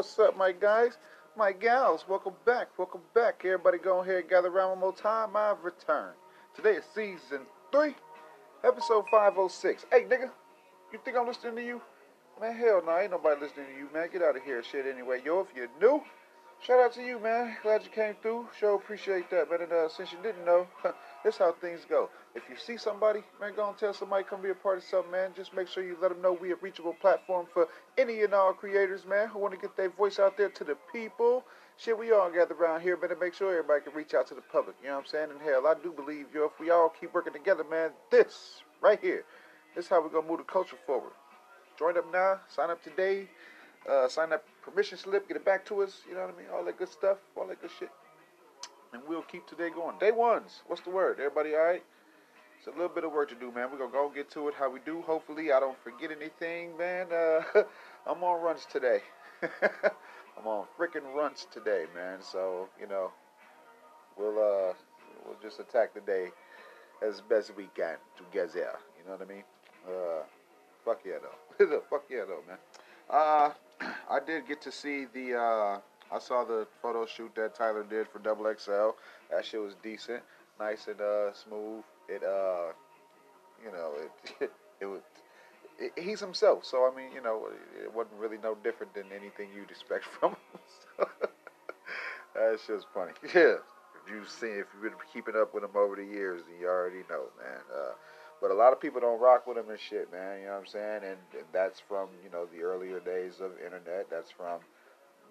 What's up, my guys? My gals, welcome back. Welcome back. Everybody go and gather around one more time. I've returned. Today is season 3, episode 506. Hey, nigga, you think I'm listening to you? Man, hell no, ain't nobody listening to you, man. Get out of here, shit, anyway. Yo, if you're new, shout out to you, man. Glad you came through. Sure appreciate that, man. Uh, since you didn't know, this how things go. If you see somebody, man, go and tell somebody come be a part of something, man. Just make sure you let them know we a reachable platform for any and all creators, man, who want to get their voice out there to the people. Shit, we all gather around here, to make sure everybody can reach out to the public. You know what I'm saying? And hell, I do believe, yo, if we all keep working together, man, this right here, this is how we're gonna move the culture forward. Join up now, sign up today, uh, sign up permission slip, get it back to us, you know what I mean? All that good stuff, all that good shit. And we'll keep today going. Day ones, what's the word? Everybody all right? It's a little bit of work to do, man. We're gonna go get to it how we do. Hopefully, I don't forget anything, man. Uh, I'm on runs today. I'm on freaking runs today, man. So you know, we'll uh, we'll just attack the day as best we can together. You know what I mean? Uh, fuck yeah, though. fuck yeah, though, man. Uh, I did get to see the. I saw the photo shoot that Tyler did for Double XL. That shit was decent, nice and uh, smooth. It uh, you know, it it was. It, he's himself, so I mean, you know, it wasn't really no different than anything you'd expect from him. So, that shit's funny. Yeah, if you've seen, if you've been keeping up with him over the years, you already know, man. Uh, but a lot of people don't rock with him and shit, man. You know what I'm saying? And, and that's from you know the earlier days of internet. That's from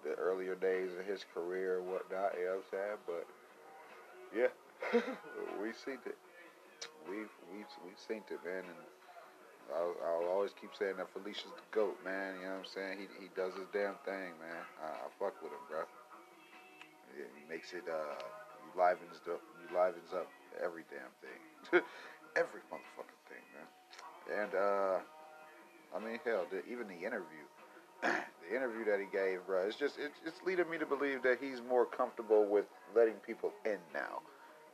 the earlier days of his career and whatnot. You know what I'm saying? But yeah, we seen it. We've we've we've seen it, man. And I'll, I'll always keep saying that Felicia's the goat, man. You know what I'm saying? He he does his damn thing, man. I, I fuck with him, bro. Yeah, he makes it. Uh, he livens up. He livens up every damn thing. every motherfucking thing, man. And uh, I mean, hell, the, even the interview, interview that he gave, bro, it's just it's, it's leading me to believe that he's more comfortable with letting people in now.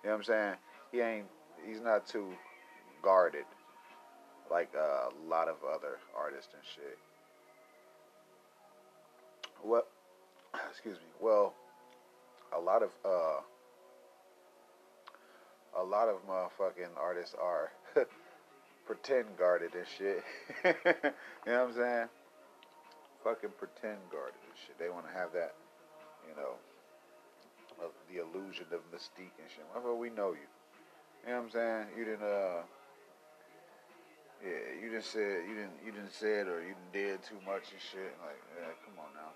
You know what I'm saying? He ain't, he's not too guarded like uh, a lot of other artists and shit. What? Excuse me. Well, a lot of uh a lot of motherfucking artists are pretend guarded and shit. you know what I'm saying? Fucking pretend guarded and shit. They want to have that, you know, of the illusion of mystique and shit. Well, we know you. You know what I'm saying? You didn't, uh, yeah, you didn't say you didn't you didn't say it or you didn't did too much and shit. Like, yeah, come on now.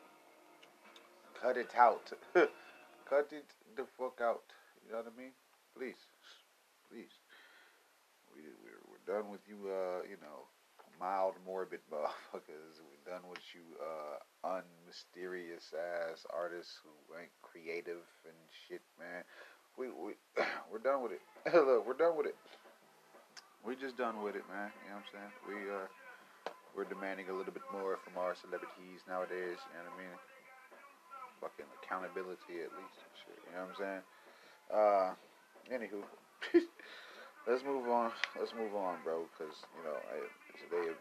Cut it out. Cut it the fuck out. You know what I mean? Please please. We we're, we're done with you. Uh, you know, mild morbid motherfuckers. We're done with you. Uh, unmysterious ass artists who ain't creative and shit, man. We we we're done with it. Look, we're done with it. We just done with it, man. You know what I'm saying? We uh we're demanding a little bit more from our celebrities nowadays. You know what I mean? Fucking accountability at least. Shit, you know what I'm saying? Uh, anywho. let's move on. Let's move on, bro. Because you know I, today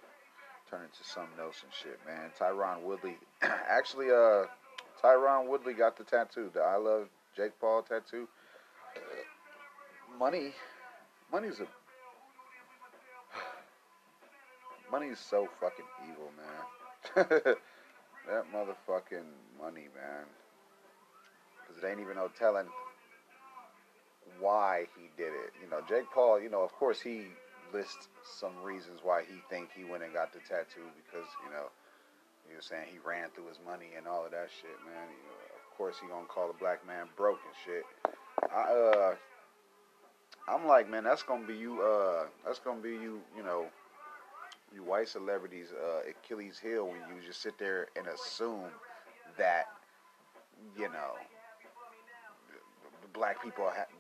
turned into something else and shit, man. Tyron Woodley, actually, uh, Tyron Woodley got the tattoo, the I love Jake Paul tattoo. Money, money's a money's so fucking evil, man. that motherfucking money, man. Because it ain't even no telling why he did it. You know, Jake Paul, you know, of course he lists some reasons why he think he went and got the tattoo because, you know, he was saying he ran through his money and all of that shit, man. You know, of course he gonna call a black man broke and shit. I uh I'm like, man, that's gonna be you uh that's gonna be you, you know, you white celebrities uh Achilles heel when you just sit there and assume that, you know, black people ha- ain't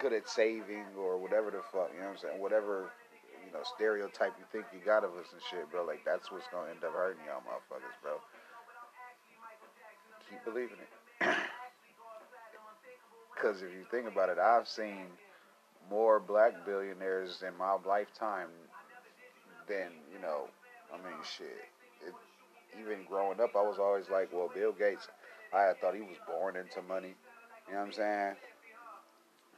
good at saving or whatever the fuck, you know what I'm saying? Whatever, you know, stereotype you think you got of us and shit, bro. Like, that's what's gonna end up hurting y'all motherfuckers, bro. Keep believing it. Because if you think about it, I've seen more black billionaires in my lifetime than, you know, I mean, shit. It, even growing up, I was always like, well, Bill Gates, I thought he was born into money. You know what I'm saying?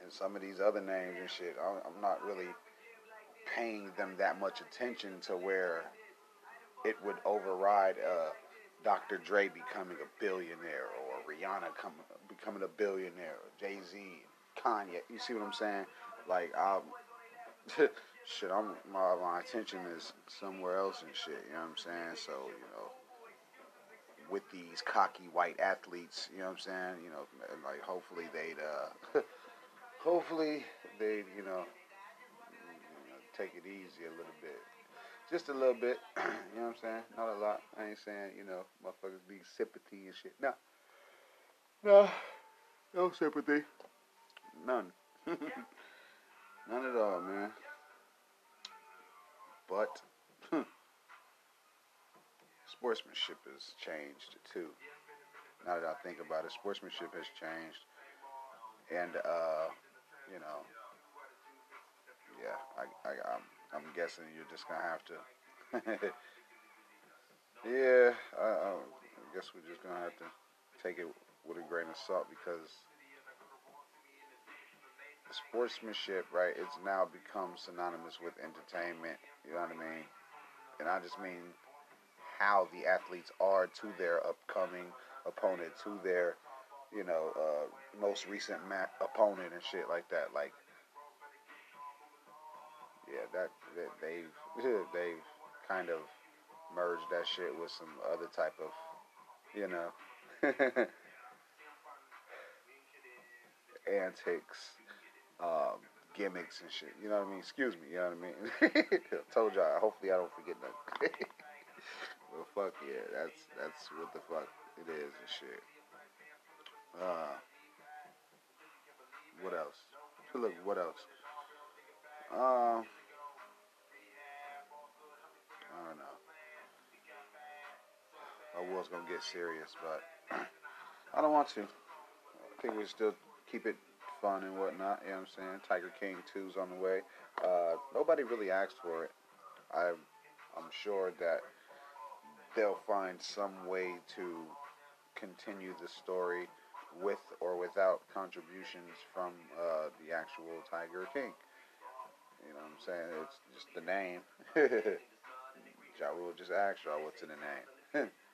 And some of these other names and shit, I'm not really paying them that much attention to where it would override uh, Dr. Dre becoming a billionaire or Rihanna come, becoming a billionaire or Jay Z, Kanye. You see what I'm saying? Like, I'm, shit, I'm my, my attention is somewhere else and shit. You know what I'm saying? So you know, with these cocky white athletes, you know what I'm saying? You know, like hopefully they'd, uh, hopefully they'd, you know, you know, take it easy a little bit. Just a little bit, you know what I'm saying? Not a lot. I ain't saying, you know, motherfuckers be sympathy and shit. No. No. No sympathy. None. None at all, man. But sportsmanship has changed too. Now that I think about it, sportsmanship has changed, and uh, you know, yeah, I, I, I'm, I'm guessing you're just gonna have to. yeah, I, um, I guess we're just gonna have to take it with a grain of salt because sportsmanship, right? It's now become synonymous with entertainment. You know what I mean? And I just mean how the athletes are to their upcoming opponent, to their, you know, uh, most recent ma- opponent and shit like that. Like, yeah, that, that they've they've kind of merged that shit with some other type of, you know, antics um, gimmicks and shit. You know what I mean? Excuse me. You know what I mean? Told y'all. Hopefully, I don't forget nothing. well, fuck yeah. That's that's what the fuck it is and shit. Uh, what else? Look, what else? Um, I don't know. I was gonna get serious, but I don't want to. I think we still keep it fun and whatnot. You know what I'm saying? Tiger King 2's on the way. Uh, nobody really asked for it. I, I'm sure that they'll find some way to continue the story with or without contributions from uh, the actual Tiger King. You know what I'm saying? It's just the name. ja Rule just asked y'all what's in the name.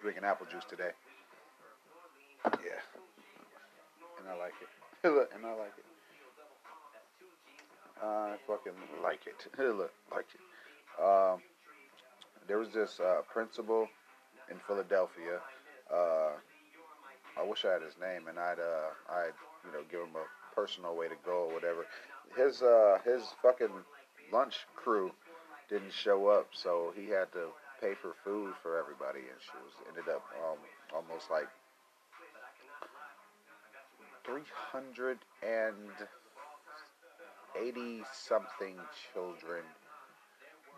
drinking apple juice today. Yeah. And I like it. And I like it. I fucking like it. Look, like it. Um, there was this uh, principal in Philadelphia. Uh, I wish I had his name, and I'd, uh, I'd, you know, give him a personal way to go or whatever. His, uh, his fucking lunch crew didn't show up, so he had to pay for food for everybody, and she was ended up um, almost like three hundred and eighty something children.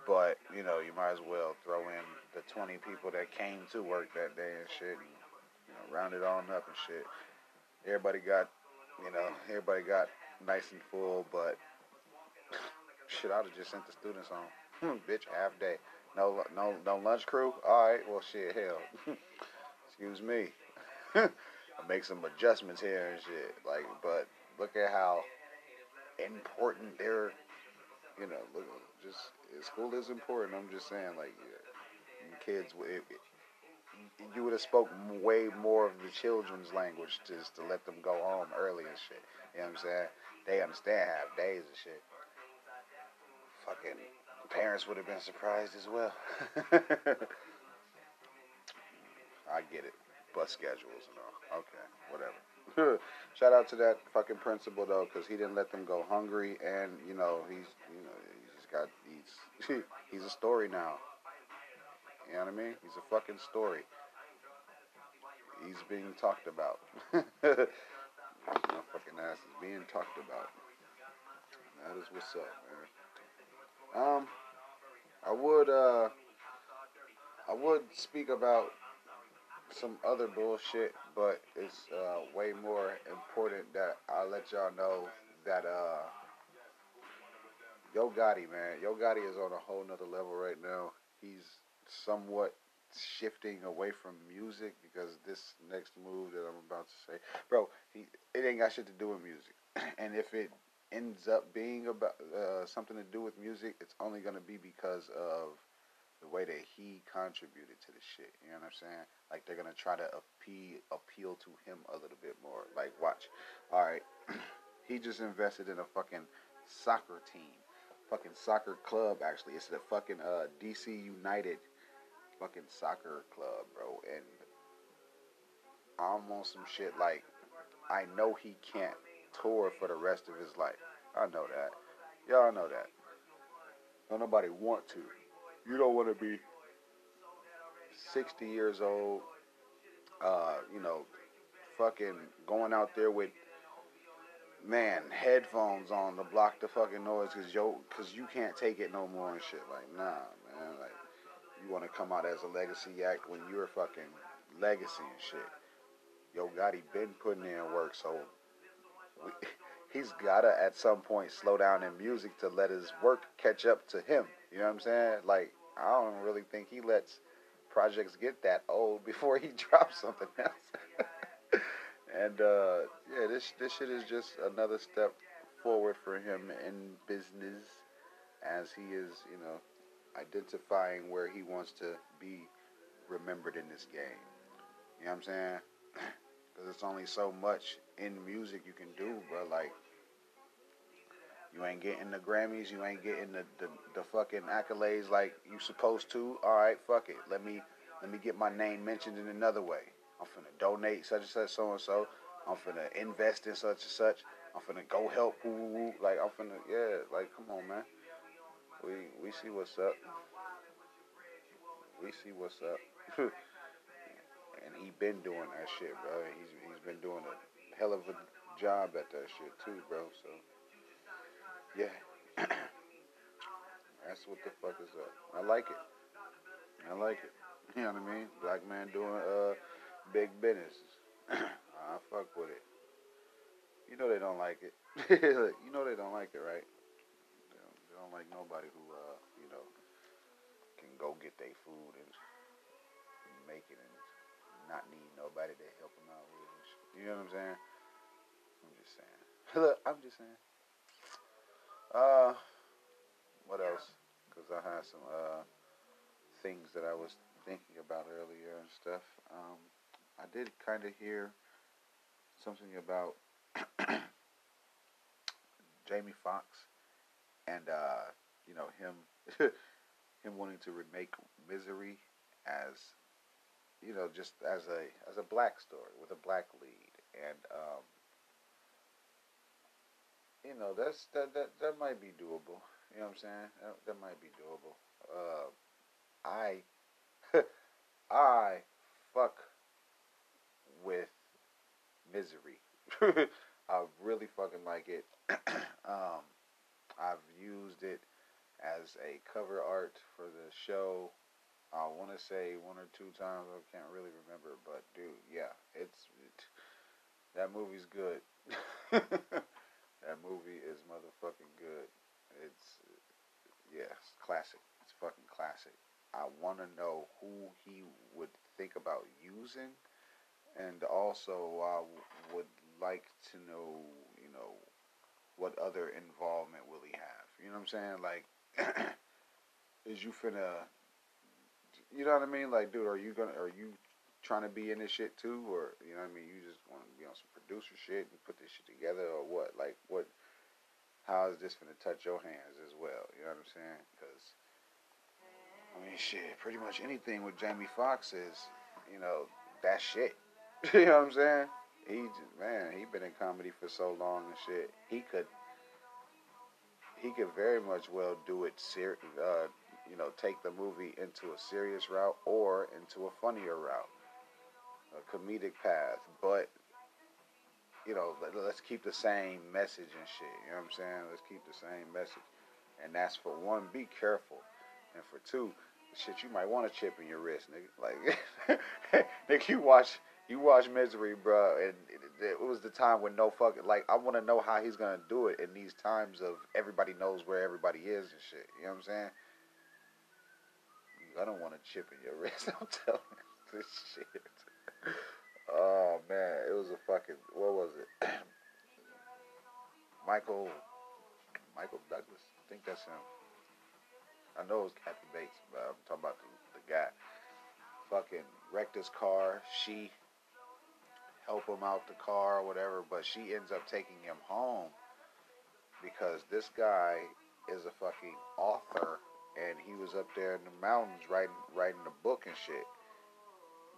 But you know, you might as well throw in the twenty people that came to work that day and shit, and you know, round it on up and shit. Everybody got, you know, everybody got nice and full, but shit, I'd have just sent the students home. Bitch, half day. No, no, no lunch crew. All right. Well, shit. Hell, excuse me. Make some adjustments here and shit. Like, but look at how important their, you know, look, just school is important. I'm just saying, like, kids, it, it, you would have spoke way more of the children's language just to let them go home early and shit. You know what I'm saying? They understand half days and shit. Fucking parents would have been surprised as well. I get it. Bus schedules and all. Okay, whatever. Shout out to that fucking principal though, because he didn't let them go hungry, and you know he's you know got he's he's a story now. You know what I mean? He's a fucking story. He's being talked about. My fucking ass is being talked about. That is what's up, man. Um, I would uh I would speak about some other bullshit, but it's uh, way more important that I let y'all know that uh Yo Gotti, man. Yo Gotti is on a whole nother level right now. He's somewhat shifting away from music because this next move that I'm about to say, bro, he it ain't got shit to do with music. And if it ends up being about uh, something to do with music, it's only gonna be because of the way that he contributed to the shit. You know what I'm saying? Like they're gonna try to appeal appeal to him a little bit more. Like watch, all right, he just invested in a fucking soccer team, fucking soccer club. Actually, it's the fucking uh, DC United fucking soccer club, bro. And I'm on some shit like I know he can't tour for the rest of his life. I know that. Y'all know that. Don't nobody want to. You don't want to be 60 years old, uh, you know, fucking going out there with, man, headphones on to block the fucking noise because yo, cause you can't take it no more and shit. Like, nah, man. Like, you want to come out as a legacy act when you're fucking legacy and shit. Yo, Gotti been putting in work, so we, he's gotta at some point slow down in music to let his work catch up to him. You know what I'm saying? Like I don't really think he lets projects get that old before he drops something else. And uh, yeah, this this shit is just another step forward for him in business as he is, you know, identifying where he wants to be remembered in this game. You know what I'm saying? Because it's only so much in music you can do, bro. Like, you ain't getting the Grammys, you ain't getting the, the, the fucking accolades like you supposed to. All right, fuck it. Let me let me get my name mentioned in another way. I'm finna donate such and such, so and so. I'm finna invest in such and such. I'm finna go help who, who, who. Like I'm finna, yeah. Like come on, man. We we see what's up. We see what's up. and he been doing that shit, bro. He's he's been doing a hell of a job at that shit too, bro. So yeah, that's what the fuck is up. I like it. I like it. You know what I mean? Black man doing uh big business. I fuck with it. You know they don't like it. you know they don't like it, right? They don't, they don't like nobody who uh you know can go get their food and make it and not need nobody to help them out with it. You know what I'm saying? I'm just saying. Look, I'm just saying. Uh, what else? Because I had some uh things that I was thinking about earlier and stuff. Um, I did kind of hear something about Jamie Foxx and uh, you know him him wanting to remake Misery as you know just as a as a black story with a black lead and um, you know that's that that that might be doable. You know what I'm saying? That, that might be doable. Uh, I I fuck with misery. I really fucking like it. um, I've used it as a cover art for the show. I want to say one or two times. I can't really remember, but dude, yeah, it's it, that movie's good. that movie is motherfucking good. It's yeah, it's classic. It's fucking classic. I want to know who he would think about using, and also I would like to know, you know, what other involvement will he have? You know what I'm saying? Like, is you finna, you know what I mean? Like, dude, are you gonna, are you trying to be in this shit too, or you know what I mean? You just want to be on some producer shit and put this shit together, or what? Like, what? How is this gonna touch your hands as well? You know what I'm saying? Because I mean, shit, pretty much anything with Jamie Foxx is, you know, that shit. you know what I'm saying? He man, he been in comedy for so long and shit. He could, he could very much well do it ser- uh, you know, take the movie into a serious route or into a funnier route, a comedic path. But you know, let, us keep the same message and shit. You know what I'm saying? Let's keep the same message. And that's for one, be careful. And for two, shit, you might want a chip in your wrist, nigga. Like, nigga, you watch you watch Misery, bro, and it, it was the time when no fucking like I want to know how he's gonna do it in these times of everybody knows where everybody is and shit. You know what I'm saying? I don't want a chip in your wrist. I'm telling you this shit. Oh man, it was a fucking what was it? Michael Michael Douglas. I think that's him. I know it was Kathy Bates, but I'm talking about the, the guy. Fucking wrecked his car. She help him out the car or whatever, but she ends up taking him home because this guy is a fucking author and he was up there in the mountains writing writing a book and shit.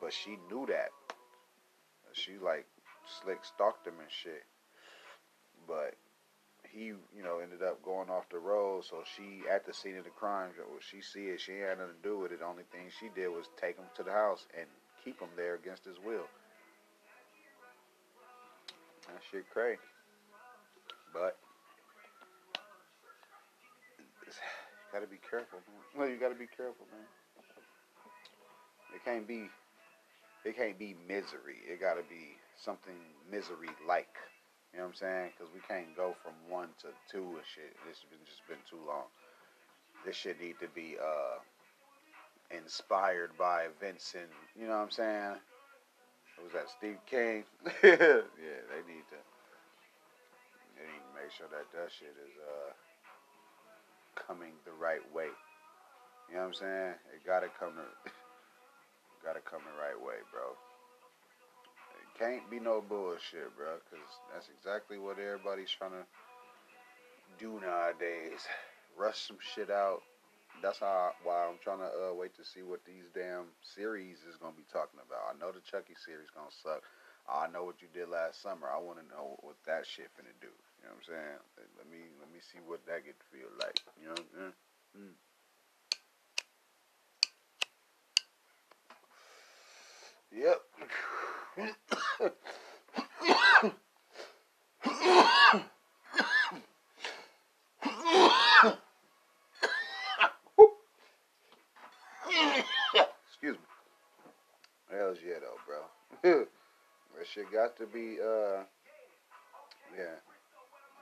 But she knew that. She like slick stalked him and shit. But he, you know, ended up going off the road. So she, at the scene of the crime, she see it. She had nothing to do with it. The only thing she did was take him to the house and keep him there against his will. That shit crazy. But gotta be careful, man. Well, you gotta be careful, man. It can't be. It can't be misery. It gotta be something misery like. You know what I'm saying? Because we can't go from one to two and shit. This has been just been too long. This shit need to be uh, inspired by events and you know what I'm saying? Was that Steve King? yeah, they need to. They need to make sure that that shit is uh, coming the right way. You know what I'm saying? It gotta come gotta come the right way, bro. It can't be no bullshit, bro, because that's exactly what everybody's trying to do nowadays. Rush some shit out. That's how why I'm trying to uh, wait to see what these damn series is gonna be talking about. I know the Chucky series gonna suck. I know what you did last summer. I want to know what that shit finna do. You know what I'm saying? Let me let me see what that get feel like. You know. what I'm Mm. Yep. Excuse me. Hell's yeah though, bro. That shit got to be uh yeah.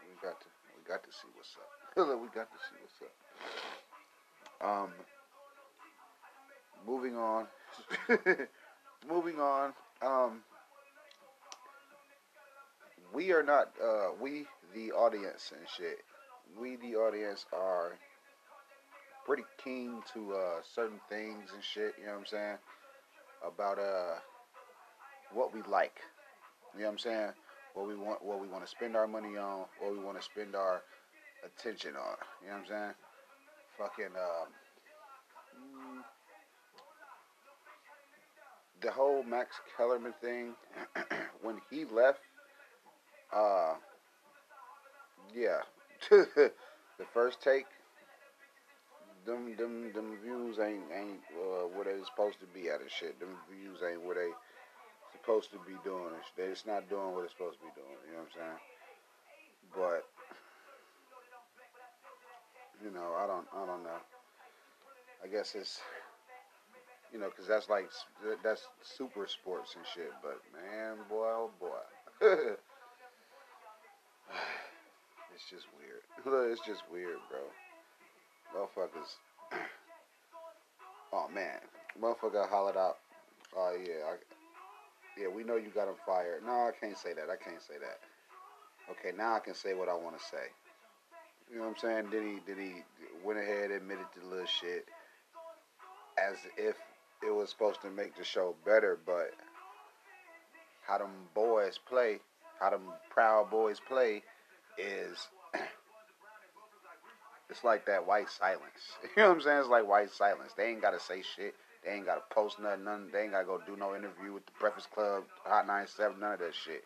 We got to we got to see what's up. we got to see what's up. Um moving on. moving on. Um we are not uh we the audience and shit. We the audience are pretty keen to uh certain things and shit, you know what I'm saying? About uh what we like. You know what I'm saying? What we want what we want to spend our money on, what we want to spend our attention on. You know what I'm saying? Fucking um the whole Max Kellerman thing when he left uh, yeah. the first take, them them them views ain't ain't uh, what they supposed to be out of shit. Them views ain't what they supposed to be doing. They it's not doing what it's supposed to be doing. You know what I'm saying? But you know, I don't I don't know. I guess it's you know, cause that's like that's super sports and shit. But man, boy, oh boy. it's just weird. it's just weird, bro. Motherfuckers. oh man, motherfucker hollered out. Oh yeah, I, yeah. We know you got him fired. No, I can't say that. I can't say that. Okay, now I can say what I want to say. You know what I'm saying? Did he did he went ahead and admitted the little shit as if it was supposed to make the show better, but how them boys play how them Proud Boys play is it's like that white silence. You know what I'm saying? It's like white silence. They ain't gotta say shit. They ain't gotta post nothing. They ain't gotta go do no interview with the Breakfast Club, Hot 97, none of that shit.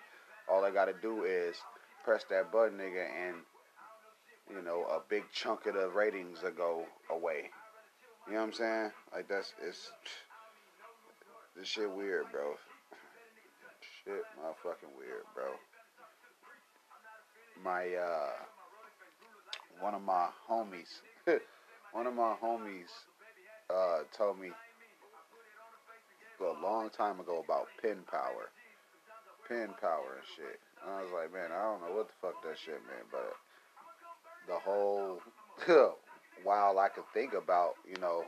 All they gotta do is press that button, nigga, and you know a big chunk of the ratings will go away. You know what I'm saying? Like that's it's this shit weird, bro shit motherfucking weird, bro. My, uh, one of my homies, one of my homies, uh, told me, a long time ago about pen power, pen power and shit. And I was like, man, I don't know what the fuck that shit meant, but the whole while I could think about, you know,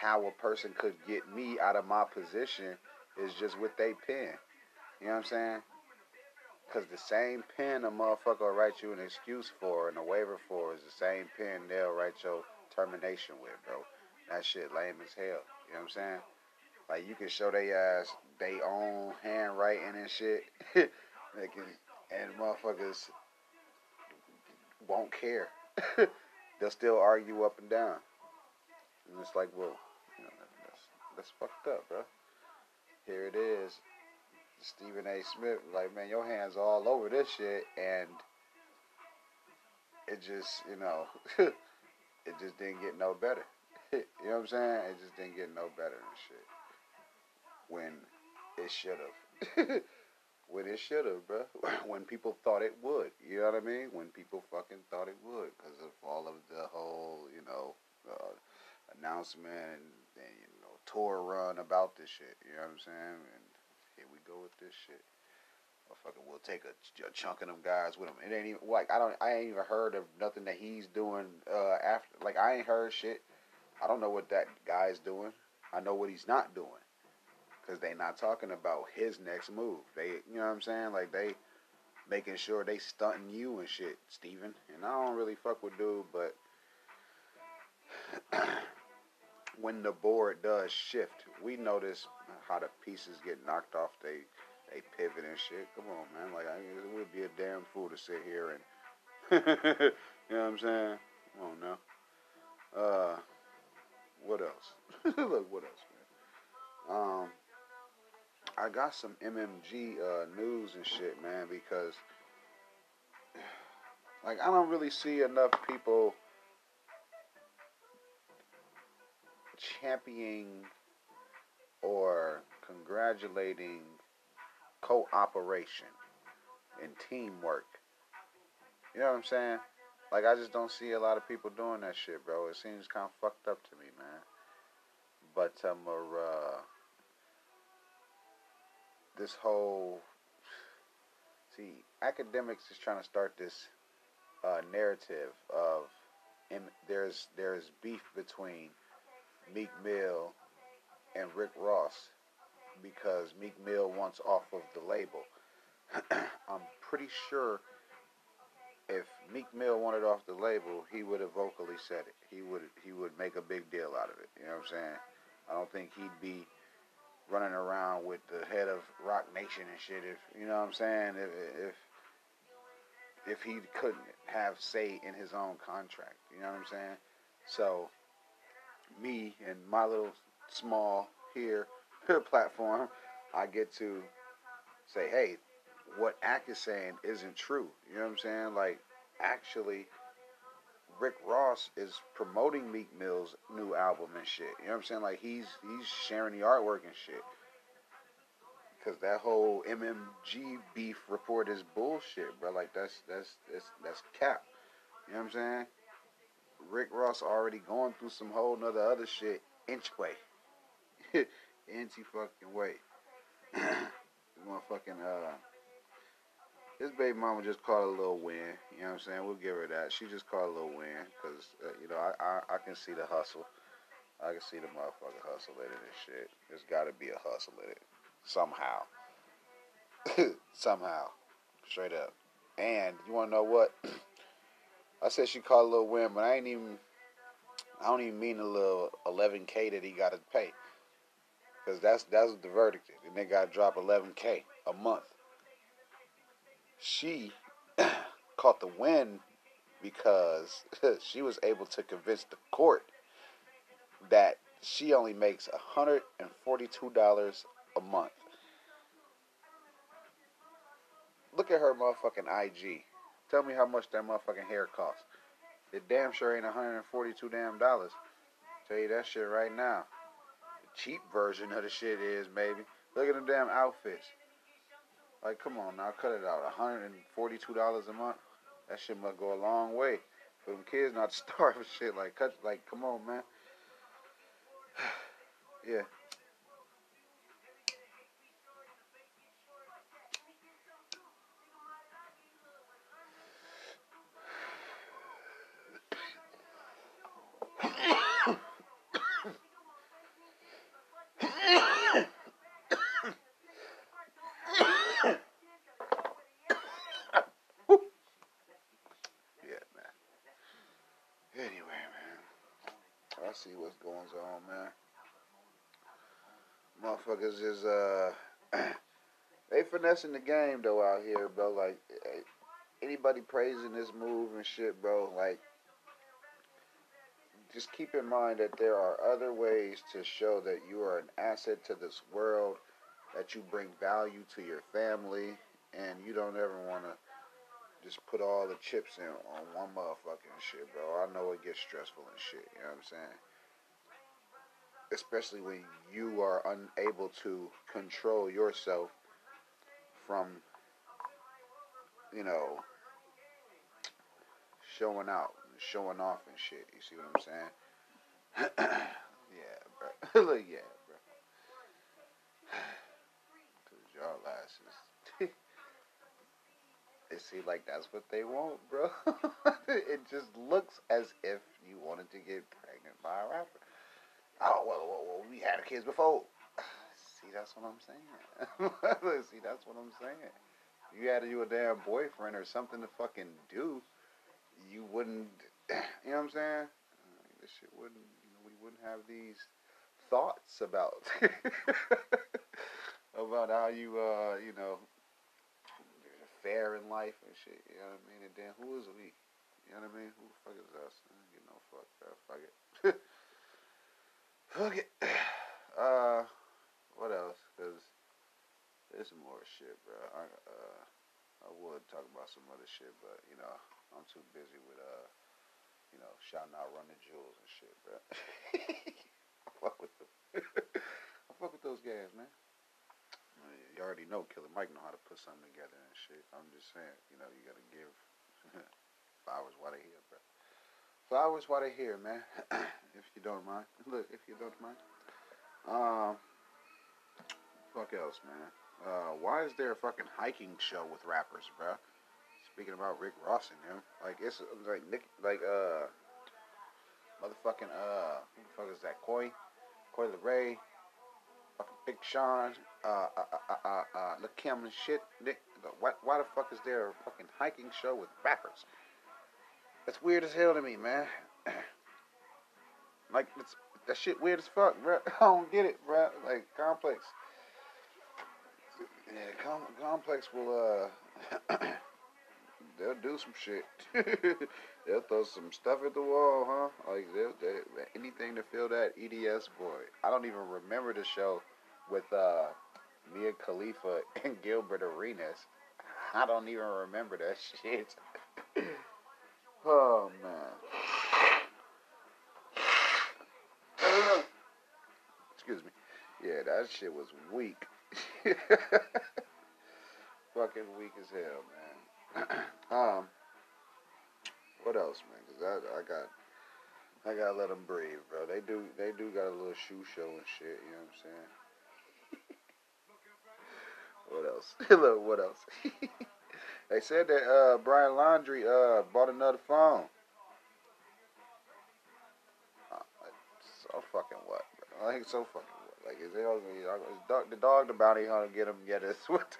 how a person could get me out of my position is just with they pen. You know what I'm saying? Because the same pen a motherfucker will write you an excuse for and a waiver for is the same pen they'll write your termination with, bro. That shit lame as hell. You know what I'm saying? Like you can show they ass they own handwriting and shit. they can, and motherfuckers won't care. They'll still argue up and down. And it's like, well, you know, that's, that's fucked up, bro. Here it is. Stephen A. Smith, like, man, your hands all over this shit, and it just, you know, it just didn't get no better. you know what I'm saying? It just didn't get no better and shit. When it should have. when it should have, bro. when people thought it would. You know what I mean? When people fucking thought it would because of all of the whole, you know, uh, announcement and, and, you know, tour run about this shit. You know what I'm saying? And here we go with this shit. Motherfucker, we'll take a, a, chunk of them guys with him. It ain't even like I don't. I ain't even heard of nothing that he's doing uh, after. Like I ain't heard shit. I don't know what that guy's doing. I know what he's not doing because they not talking about his next move. They, you know what I'm saying? Like they making sure they stunting you and shit, Stephen. And I don't really fuck with dude, but when the board does shift, we notice how the pieces get knocked off. They they pivot and shit. Come on, man. Like I, it would be a damn fool to sit here and you know what I'm saying? Come on now. Uh, what else? Look, what else, man? Um, I got some MMG uh, news and shit, man, because like I don't really see enough people championing or congratulating cooperation and teamwork. You know what I'm saying? Like I just don't see a lot of people doing that shit, bro. It seems kind of fucked up to me, man. But um, uh, this whole see Akademiks is trying to start this uh, narrative of there's there's beef between Meek Mill and Rick Ross because Meek Mill wants off of the label. I'm pretty sure if Meek Mill wanted off the label, he would have vocally said it. He would he would make a big deal out of it. You know what I'm saying? I don't think he'd be running around with the head of Roc Nation and shit. If you know what I'm saying, if if if he couldn't have say in his own contract, you know what I'm saying. So me and my little small here platform, I get to say, hey, what Ak is saying isn't true. You know what I'm saying? Like actually Rick Ross is promoting Meek Mill's new album and shit. You know what I'm saying? Like he's he's sharing the artwork and shit. Cause that whole MMG beef report is bullshit, bro. Like that's that's that's that's cap. You know what I'm saying? Rick Ross already going through some whole nother other shit inch way. Inty fucking way. Motherfucking uh his baby mama just caught a little win. You know what I'm saying? We'll give her that. She just caught a little win because uh, you know I, I I can see the hustle. I can see the motherfucker hustle in and shit. There's got to be a hustle in it somehow. somehow, straight up. And you want to know what? I said she caught a little win, but I ain't even. I don't even mean the little 11k that he got to pay, because that's that's the verdict. And they got to drop 11k a month she caught the win because she was able to convince the court that she only makes $142 a month. Look at her motherfucking IG. Tell me how much that motherfucking hair costs. It damn sure ain't 142 damn dollars. Tell you that shit right now. The cheap version of the shit is, maybe. Look at them damn outfits. Like, come on now, cut it out. $142 a month? That shit must go a long way for them kids not to starve and shit. Like, cut, like, come on, man. yeah. Anyway, man. I see what's going on, man. Motherfuckers is uh they finessing the game though out here, bro. Like anybody praising this move and shit, bro, like just keep in mind that there are other ways to show that you are an asset to this world, that you bring value to your family, and you don't ever want to just put all the chips in on one motherfucking shit, bro. I know it gets stressful and shit, you know what I'm saying? Especially when you are unable to control yourself from, you know, showing out showing off and shit. You see what I'm saying? yeah, bro. Look, yeah, bro. Cause y'all asses. it seems like that's what they want, bro. it just looks as if you wanted to get pregnant by a rapper. Oh well, well, well we had kids before. See, that's what I'm saying. See, that's what I'm saying. You had you a damn boyfriend or something to fucking do, you wouldn't you know what I'm saying? this shit wouldn't, you know, we wouldn't have these thoughts about about how you, uh, you know, fair in life and shit. You know what I mean? And then who is we? You know what I mean? Who the fuck is us? You know, fuck, that. fuck it. It. Uh, what else? Cause there's some more shit, bro. I, uh, I would talk about some other shit, but you know, I'm too busy with uh you know, shouting out Run the Jewels and shit, bro. I fuck with them. I fuck with those guys, man. You already know Killer Mike know how to put something together and shit. I'm just saying, you know, you gotta give flowers while they here, bro. Flowers while they here, man. if you don't mind. Look, if you don't mind. Um, fuck else, man. Uh, why is there a fucking hiking show with rappers, bro? Speaking about Rick Ross and him, like it's like Nick, like uh, motherfucking uh, who the fuck is that? Coi, Coi Leray, fucking Big Sean, uh, uh, uh, uh, uh, uh Kim and shit. Nick, why, why the fuck is there a fucking hiking show with rappers? That's weird as hell to me, man. like it's that shit weird as fuck, bro. I don't get it, bro. Like complex. Yeah, com- complex will uh they'll do some shit. they'll throw some stuff at the wall, huh? Like they'll, they, anything to fill that EDS void. I don't even remember the show with uh, Mia Khalifa and Gilbert Arenas. I don't even remember that shit. Oh man. Excuse me. Yeah, that shit was weak. Fucking weak as hell, man. um, what else, man? Cause I, I got, I gotta let them breathe, bro. They do, they do got a little shoe show and shit. You know what I'm saying? what else? Look, what else? They said that uh, Brian Laundrie uh, bought another phone. Uh, so fucking what? Bro? Like so fucking what? Like is, is dog, the dog the bounty hunter get him get us? What?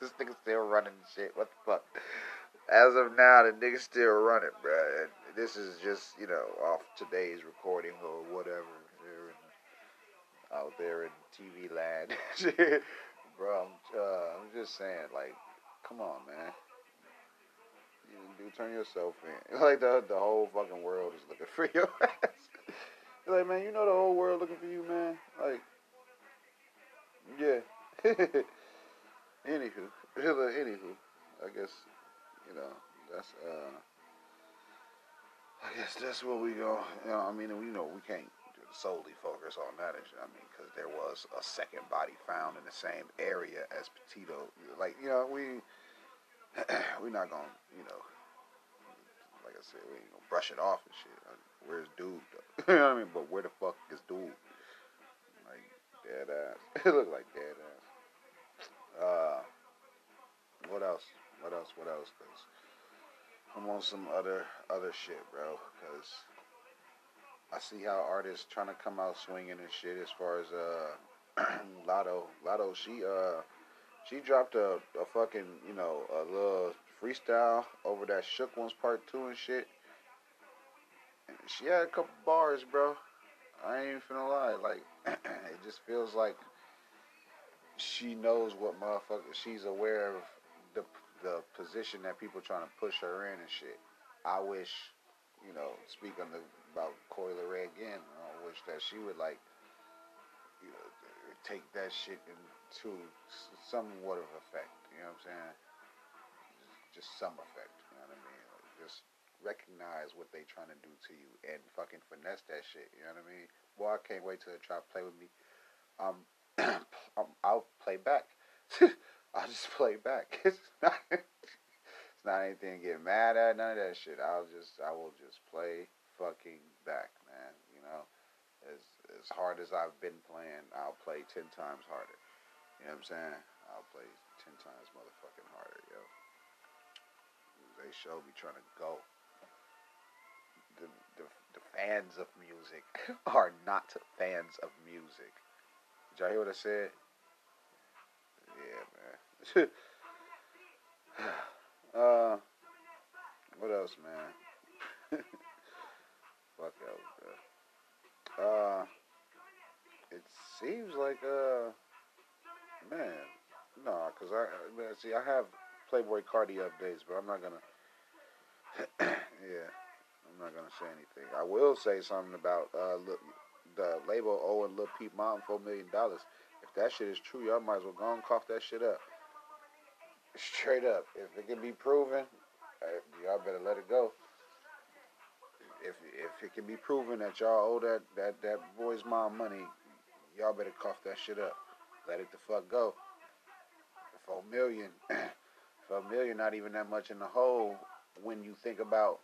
This nigga still running shit. What the fuck? As of now, the nigga still running, bro. And this is just, you know, off today's recording or whatever. Out there in TV land. bro, I'm, uh, I'm just saying, like, come on, man. You do turn yourself in. Like, the, the whole fucking world is looking for your ass. like, man, you know the whole world looking for you, man. Like, yeah. Anywho, anywho, I guess you know that's uh, I guess that's what we go. You know, I mean, we know we can't solely focus on that. I mean, because there was a second body found in the same area as Petito. Like you know, we we're not gonna you know, like I said, we ain't gonna brush it off and shit. Where's dude? you know what I mean? But where the fuck is dude? Like dead ass. it look like dead ass. Uh, what else? What else? What else? Cause I'm on some other other shit, bro. Cause I see how artists trying to come out swinging and shit. As far as uh, Latto, Latto, she uh, she dropped a, a fucking you know a little freestyle over that Shook Ones Part Two and shit. she had a couple bars, bro. I ain't even finna lie. Like, it just feels like she knows what motherfucker. She's aware of the the position that people trying to push her in and shit. I wish, you know, speak on the about Coi Leray again. I wish that she would like, you know, take that shit into somewhat of effect. You know what I'm saying? Just some effect. You know what I mean? Like just recognize what they trying to do to you and fucking finesse that shit. You know what I mean? Boy, I can't wait till they try to play with me. Um, I'll play back. I'll just play back. It's not, it's not anything to get mad at, none of that shit. I'll just, I will just play fucking back, man. You know, as as hard as I've been playing, I'll play ten times harder. You know what I'm saying? I'll play ten times motherfucking harder, yo. They show me trying to go. The, the, the fans of music are not fans of music. Did y'all hear what I said? Yeah, man. uh, what else, man? Fuck else, bro. Uh, it seems like, uh, man, no, cause I, man, see, I have Playboi Carti updates, but I'm not gonna, yeah, I'm not gonna say anything. I will say something about, uh, look, the label owing Lil Peep Mom four million dollars. If that shit is true, y'all might as well go and cough that shit up. Straight up. If it can be proven, y'all better let it go. If if it can be proven that y'all owe that, that, that boy's mom money, y'all better cough that shit up. Let it the fuck go. Four million. Four million not even that much in the hole when you think about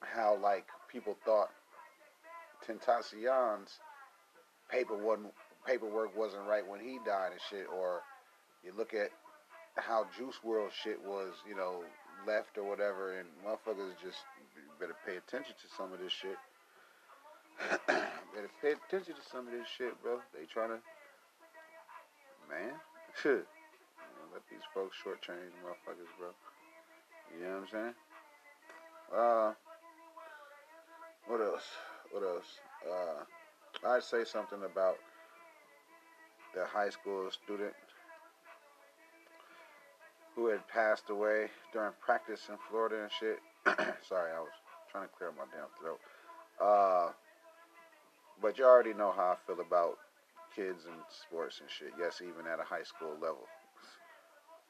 how like people thought Tentacion's paper wasn't paperwork wasn't right when he died and shit, or you look at how Juice WRLD shit was, you know, left or whatever, and motherfuckers just better pay attention to some of this shit. better pay attention to some of this shit, bro. They trying to, man. Let these folks shortchange motherfuckers, bro. You know what I'm saying? Uh, what else? What else? Uh, I'd say something about the high school student who had passed away during practice in Florida and shit. Sorry, I was trying to clear my damn throat. Uh, but you already know how I feel about kids and sports and shit. Yes, even at a high school level.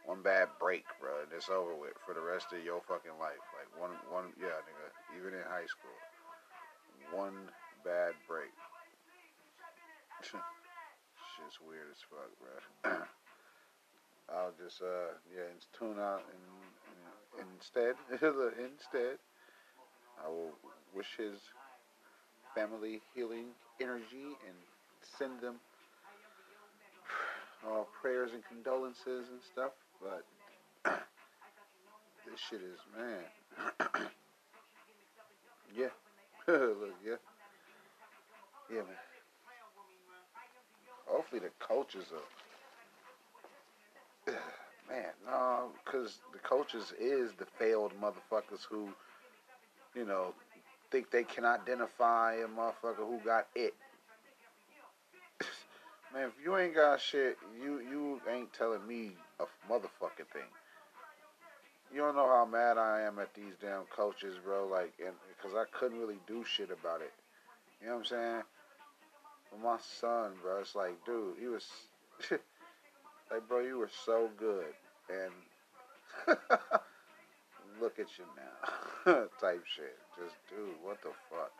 One bad break, bro, and it's over with for the rest of your fucking life. Like one, one, yeah, nigga. Even in high school, one bad break. Shit's weird as fuck, bro. I'll just uh yeah tune out and, and instead instead I will wish his family healing energy and send them uh, prayers and condolences and stuff. But this shit is man. yeah. Look, yeah. Yeah, man. Hopefully the coaches are. Man, no, because the coaches is the failed motherfuckers who, you know, think they can identify a motherfucker who got it. Man, if you ain't got shit, you you ain't telling me a motherfucking thing. You don't know how mad I am at these damn coaches, bro. Like, and because I couldn't really do shit about it. You know what I'm saying? But my son, bro, it's like, dude, he was like, bro, you were so good, and look at you now, type shit. Just, dude, what the fuck?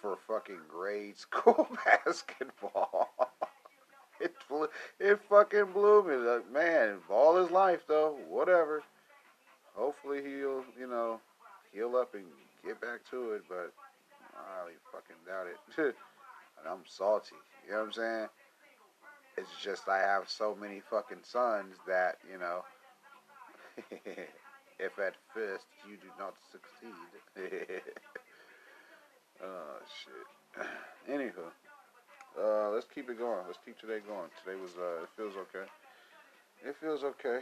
For fucking grade school basketball. it blew, it fucking blew me. Like, man, all his life though, whatever. Hopefully he'll, you know, heal up and get back to it, but I highly fucking doubt it. and I'm salty. You know what I'm saying? It's just I have so many fucking sons that, you know, if at first you do not succeed. oh, shit. Anywho, uh, let's keep it going. Let's keep today going. Today was, uh, it feels okay. It feels okay.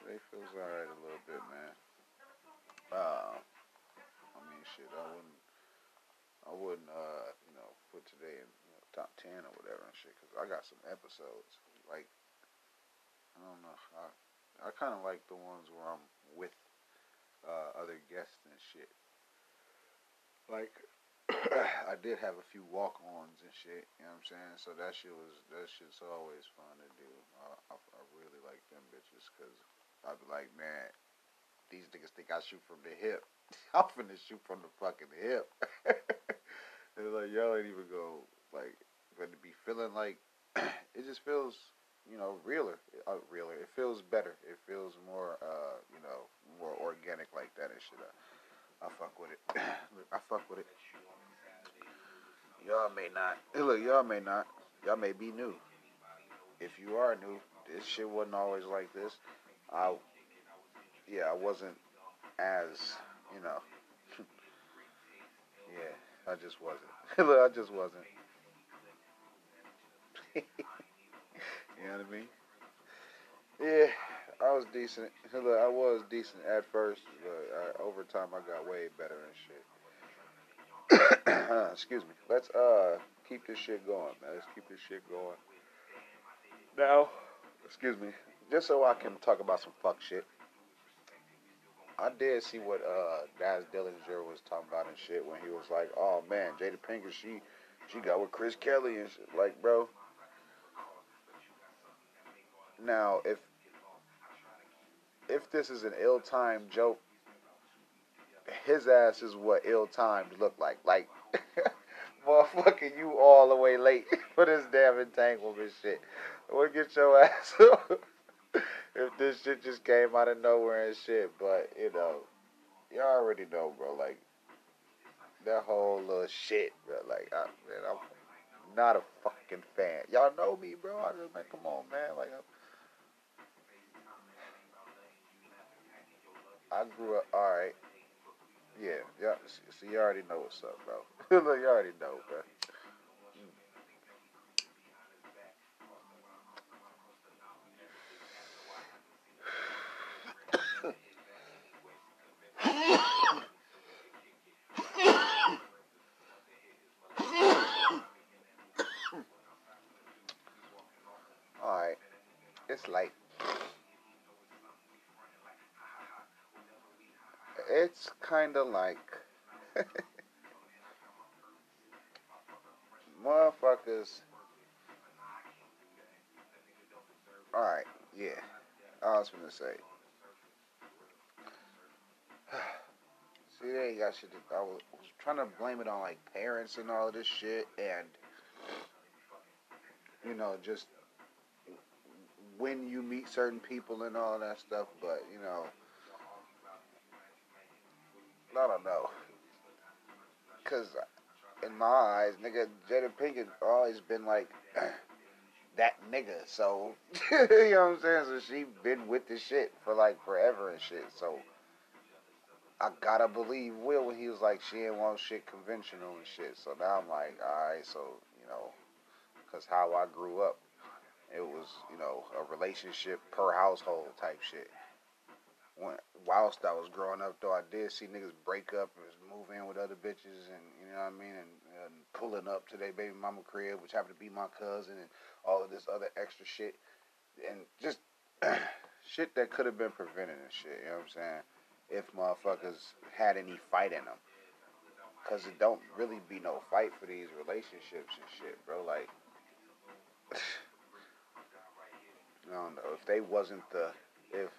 Today feels alright a little bit, man. Uh, I mean, shit. I wouldn't. I wouldn't. Uh, you know, put today in you know, top ten or whatever and shit. Cause I got some episodes. Like, I don't know. I I kind of like the ones where I'm with uh, other guests and shit. Like, I did have a few walk-ons and shit. You know what I'm saying? So that shit was that shit's always fun to do. I, I, I really like them bitches because I'd be like, man, these niggas think I shoot from the hip. I'm finna shoot from the fucking hip. and like y'all ain't even go like, but to be feeling like it just feels, you know, realer, uh, realer. It feels better. It feels more, uh, you know, more organic like that and shit. I, I fuck with it. I fuck with it. Y'all may not. Look, y'all may not. Y'all may be new. If you are new, this shit wasn't always like this. I, yeah, I wasn't as, you know. yeah, I just wasn't. Look, I just wasn't. you know what I mean? Yeah, I was decent. Look, I was decent at first, but I, over time I got way better and shit. Excuse me. Let's uh keep this shit going, man. Let's keep this shit going. Now, excuse me, just so I can talk about some fuck shit. I did see what uh Daz Dillinger was talking about and shit when he was like, "Oh man, Jada Pinkett, she she got with Chris Kelly and shit." Like, bro. Now, if if this is an ill-timed joke, his ass is what ill-timed look like. Like, motherfucker, you all the way late for this damn entanglement shit. We'll get your ass if this shit just came out of nowhere and shit. But, you know, y'all already know, bro. Like, that whole little shit, bro. Like, I, man, I'm not a fucking fan. Y'all know me, bro. I just, like, come on, man. Like, I'm, I grew up, alright. Yeah, yeah. So you already know what's up, bro. Look, you already know, bro. Alright. It's like it's kind of like motherfuckers. All right, yeah. I was gonna say. See, they got shit. To, I was, was trying to blame it on like parents and all of this shit, and you know, just when you meet certain people and all that stuff. But you know. Cause in my eyes, nigga, Jada Pinkett always been like that nigga. So you know what I'm saying. So she been with the shit for like forever and shit. So I gotta believe Will when he was like she ain't want shit conventional and shit. So now I'm like, all right. So you know, cause how I grew up, it was you know a relationship per household type shit when whilst I was growing up, though, I did see niggas break up and move in with other bitches, and you know what I mean, and, and pulling up to their baby mama crib, which happened to be my cousin, and all of this other extra shit, and just shit that could have been prevented and shit. You know what I'm saying? If motherfuckers had any fight in them, cause it don't really be no fight for these relationships and shit, bro. Like. I don't know if they wasn't the if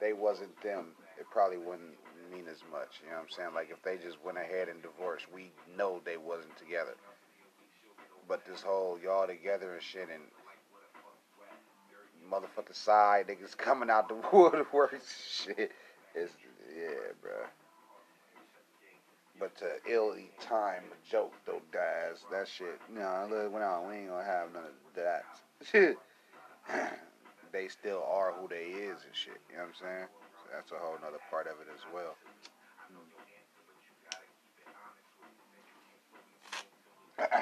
they wasn't them, it probably wouldn't mean as much. You know what I'm saying? Like if they just went ahead and divorced, we know they wasn't together. But this whole y'all together and shit and motherfucker side niggas coming out the woodwork shit is yeah, bro. But to ill time joke though, guys, that shit. You know, look, we ain't gonna have none of that. they still are who they is and shit. You know what I'm saying? So that's a whole nother part of it as well.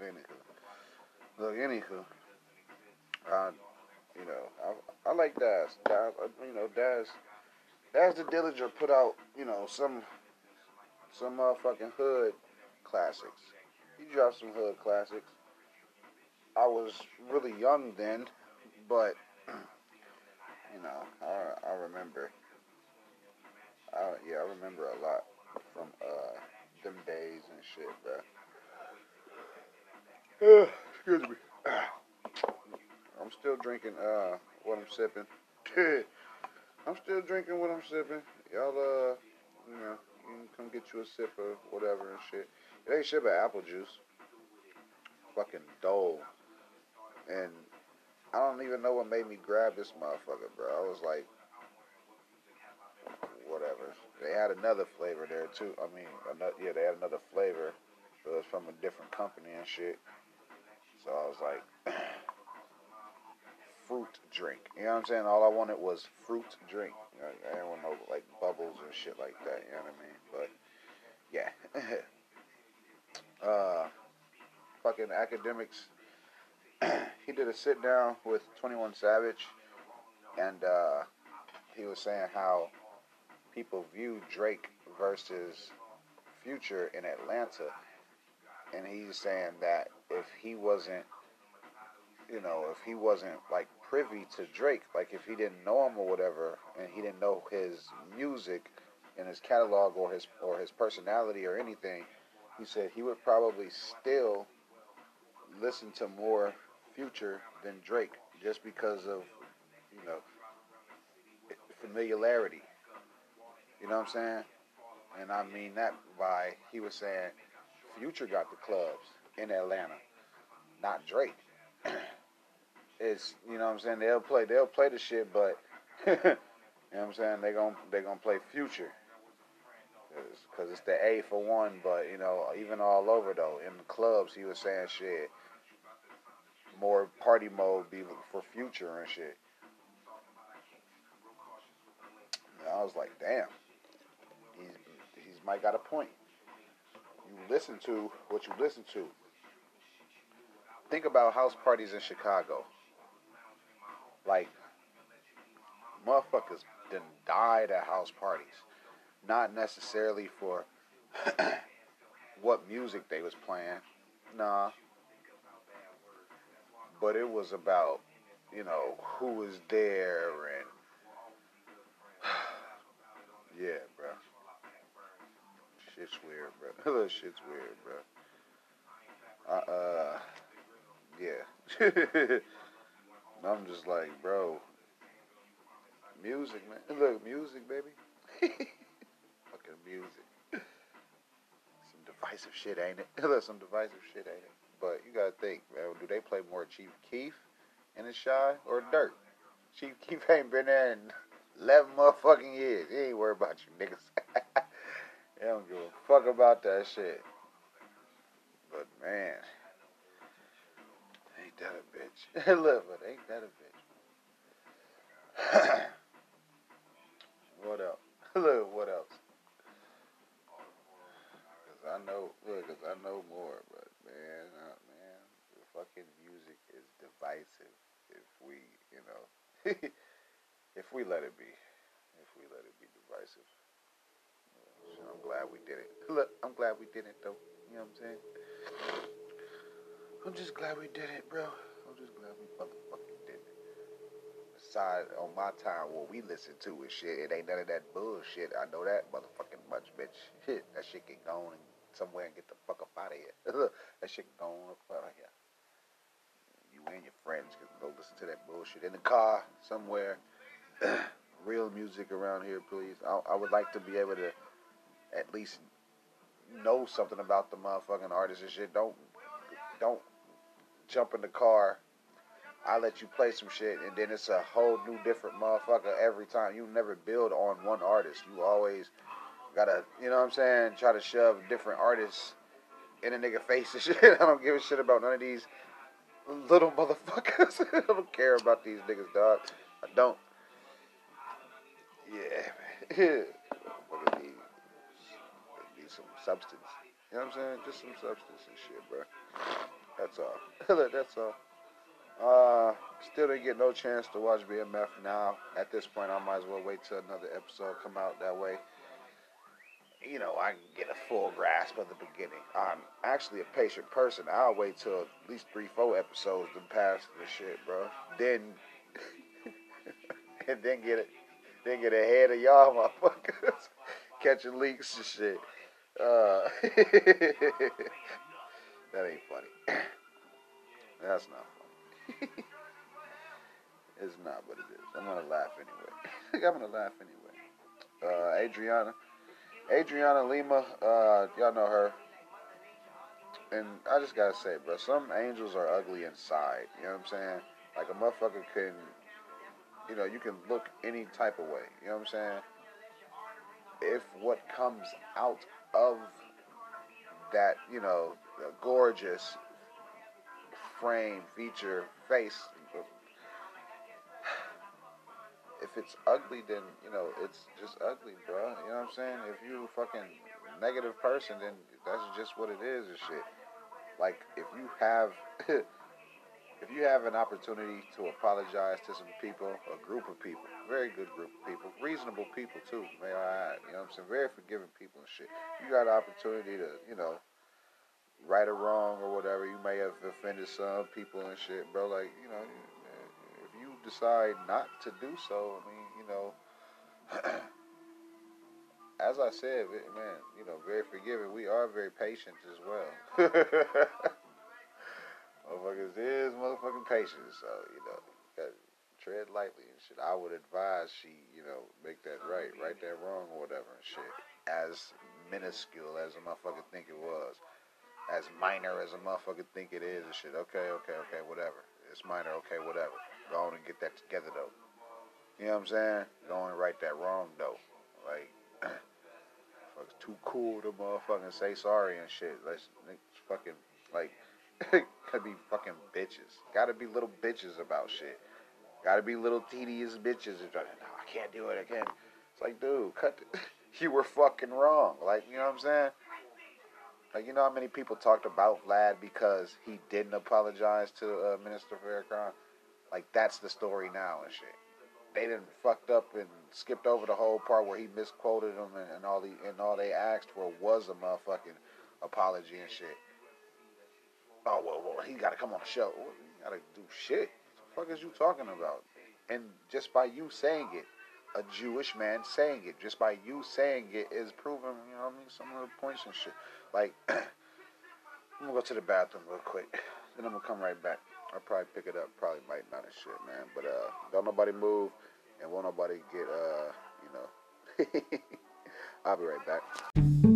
anywho, look, anywho, uh, you know, I, I like Daz. Daz, uh, you know, Daz, Daz the Dillinger put out, you know, some some motherfucking hood classics. He dropped some hood classics. I was really young then, but you know, I I remember. I, yeah, I remember a lot from uh them days and shit, bro. Uh, excuse me. I'm still drinking uh what I'm sipping. I'm still drinking what I'm sipping. Y'all uh you know, you can come get you a sip of whatever and shit. It ain't shit but apple juice. Fucking dull. And I don't even know what made me grab this motherfucker, bro. I was like, whatever. They had another flavor there too. I mean, another, yeah, they had another flavor. It was from a different company and shit. So I was like, fruit drink. You know what I'm saying? All I wanted was fruit drink. I, didn't want no like bubbles or shit like that. You know what I mean? But yeah. uh, fucking Akademiks. he did a sit down with 21 Savage, and uh, he was saying how people view Drake versus Future in Atlanta, and he's saying that if he wasn't, you know, if he wasn't like privy to Drake, like if he didn't know him or whatever, and he didn't know his music and his catalog or his or his personality or anything, he said he would probably still listen to more Future than Drake just because of you know familiarity. You know what I'm saying? And I mean that by he was saying Future got the clubs in Atlanta, not Drake. it's you know what I'm saying they'll play they'll play the shit, but you know what I'm saying they gon' they gonna play Future because it's the A for one. But you know even all over though in the clubs he was saying shit more party mode be for Future and shit. And I was like, damn, he's he's might got a point. You listen to what you listen to. Think about house parties in Chicago. Like, motherfuckers done died at house parties. Not necessarily for what music they was playing. Nah. But it was about, you know, who was there and yeah, bro. Shit's weird, bro. Little shit's weird, bro. Uh, uh yeah. I'm just like, bro. Music, man. Look, music, baby. Fucking music. Some divisive shit, ain't it? Some divisive shit, ain't it? But you gotta think, man. Do they play more Chief Keef in the Chi or Dirt? Chief Keef ain't been there in 11 motherfucking years. He ain't worried about you niggas. they don't give a fuck about that shit. But man, ain't that a bitch? Look, but ain't that a bitch? what else? Look, what else? Cause I know, look, cause I know more, but man, uh, man, the fucking music is divisive. If we, you know, if we let it be, if we let it be divisive. So I'm glad we did it. Look, I'm glad we did it though. You know what I'm saying? I'm just glad we did it, bro. I'm just glad we motherfucking did it. Aside on my time, what we listen to is shit. It ain't none of that bullshit. I know that motherfucking much, bitch. Shit, that shit can go on somewhere and get the fuck up out of here. that shit can go on up out of here. You and your friends can go listen to that bullshit in the car somewhere. Real music around here, please. I, I would like to be able to at least know something about the motherfucking artist and shit. Don't don't jump in the car. I let you play some shit, and then it's a whole new different motherfucker every time. You never build on one artist. You always gotta, you know what I'm saying? Try to shove different artists in a nigga face and shit. I don't give a shit about none of these little motherfuckers. I don't care about these niggas, dog. I don't. Yeah, man. Motherfuckers need, need some substance. You know what I'm saying? Just some substance and shit, bro. That's all. That's all. Uh, still didn't get no chance to watch BMF now. At this point, I might as well wait till another episode come out. That way, you know, I can get a full grasp of the beginning. I'm actually a patient person. I'll wait till at least three, four episodes to pass the shit, bro. Then, and then get it, then get ahead of y'all motherfuckers catching leaks and shit. Uh, that ain't funny. That's not funny. it's not what it is. I'm gonna laugh anyway. I'm gonna laugh anyway. Uh, Adriana. Adriana Lima, uh, y'all know her. And I just gotta say, bro, some angels are ugly inside. You know what I'm saying? Like a motherfucker can, you know, you can look any type of way. You know what I'm saying? If what comes out of that, you know, gorgeous frame, feature, face, if it's ugly, then you know it's just ugly, bro. You know what I'm saying? If you fucking negative person, then that's just what it is and shit. Like if you have, if you have an opportunity to apologize to some people, a group of people, very good group of people, reasonable people too, may I add. You know what I'm saying? Very forgiving people and shit. You got an opportunity to, you know. Right or wrong or whatever, you may have offended some people and shit, bro. Like, you know, if you decide not to do so, I mean, you know, as I said, man, you know, very forgiving. We are very patient as well. Motherfuckers is motherfucking patient, so you know, tread lightly and shit. I would advise she, you know, make that right, right that wrong or whatever and shit. As minuscule as a motherfucker think it was, as minor as a motherfucker think it is and shit. Okay, okay, okay, whatever. It's minor, okay, whatever. Go on and get that together though. You know what I'm saying? Go on and right that wrong though. Like, it's too cool to motherfucking say sorry and shit. Let's, fucking like, gotta be fucking bitches. Gotta be little bitches about shit. Gotta be little tedious bitches. No, I can't do it. Can't. It's like, dude, cut. The, you were fucking wrong. Like, you know what I'm saying? Like, you know how many people talked about Vlad because he didn't apologize to uh, Minister Farrakhan? Like that's the story now and shit. They didn't fucked up and skipped over the whole part where he misquoted them and, and all the and all they asked for was a motherfucking apology and shit. Oh well, well he got to come on the show. He got to do shit. What the fuck is you talking about? And just by you saying it, a Jewish man saying it, just by you saying it is proving, you know, what I mean, some of the points and shit. Like, I'm gonna go to the bathroom real quick, then I'm gonna come right back. I'll probably pick it up. Probably might not and shit, man. But uh, don't nobody move, and won't nobody get uh, you know. I'll be right back.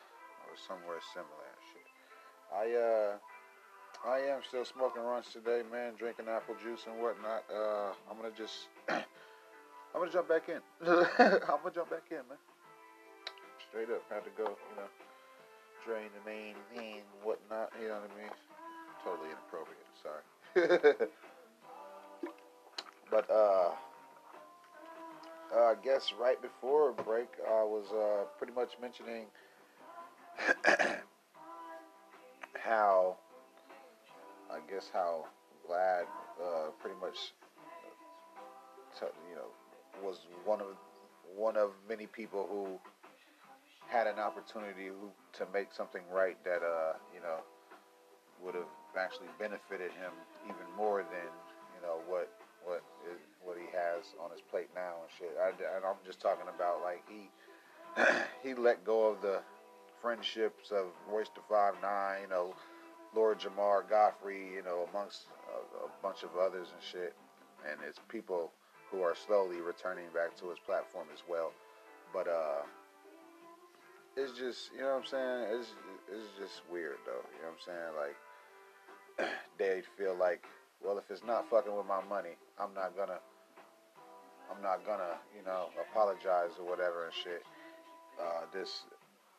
Or somewhere similar shit. I, uh, I am still smoking runs today, man, drinking apple juice and whatnot. Uh, I'm gonna just I'm gonna jump back in. I'm gonna jump back in, man. Straight up, had to go, you know, drain the main and whatnot. You know what I mean? Totally inappropriate. Sorry. but uh, uh, I guess right before break, I was uh, pretty much mentioning how I guess how Vlad uh, pretty much uh, you know was one of one of many people who had an opportunity who, to make something right that uh, you know would have actually benefited him even more than you know what what is, what he has on his plate now and shit. I, and I'm just talking about like he he let go of the friendships of Royce da Five Nine, you know, Lord Jamar Godfrey, you know, amongst a, a bunch of others and shit, and it's people who are slowly returning back to his platform as well. But uh, it's just you know what I'm saying. It's it's just weird though. You know what I'm saying? Like they feel like, well, if it's not fucking with my money, I'm not gonna I'm not gonna, you know, apologize or whatever and shit. Uh, this,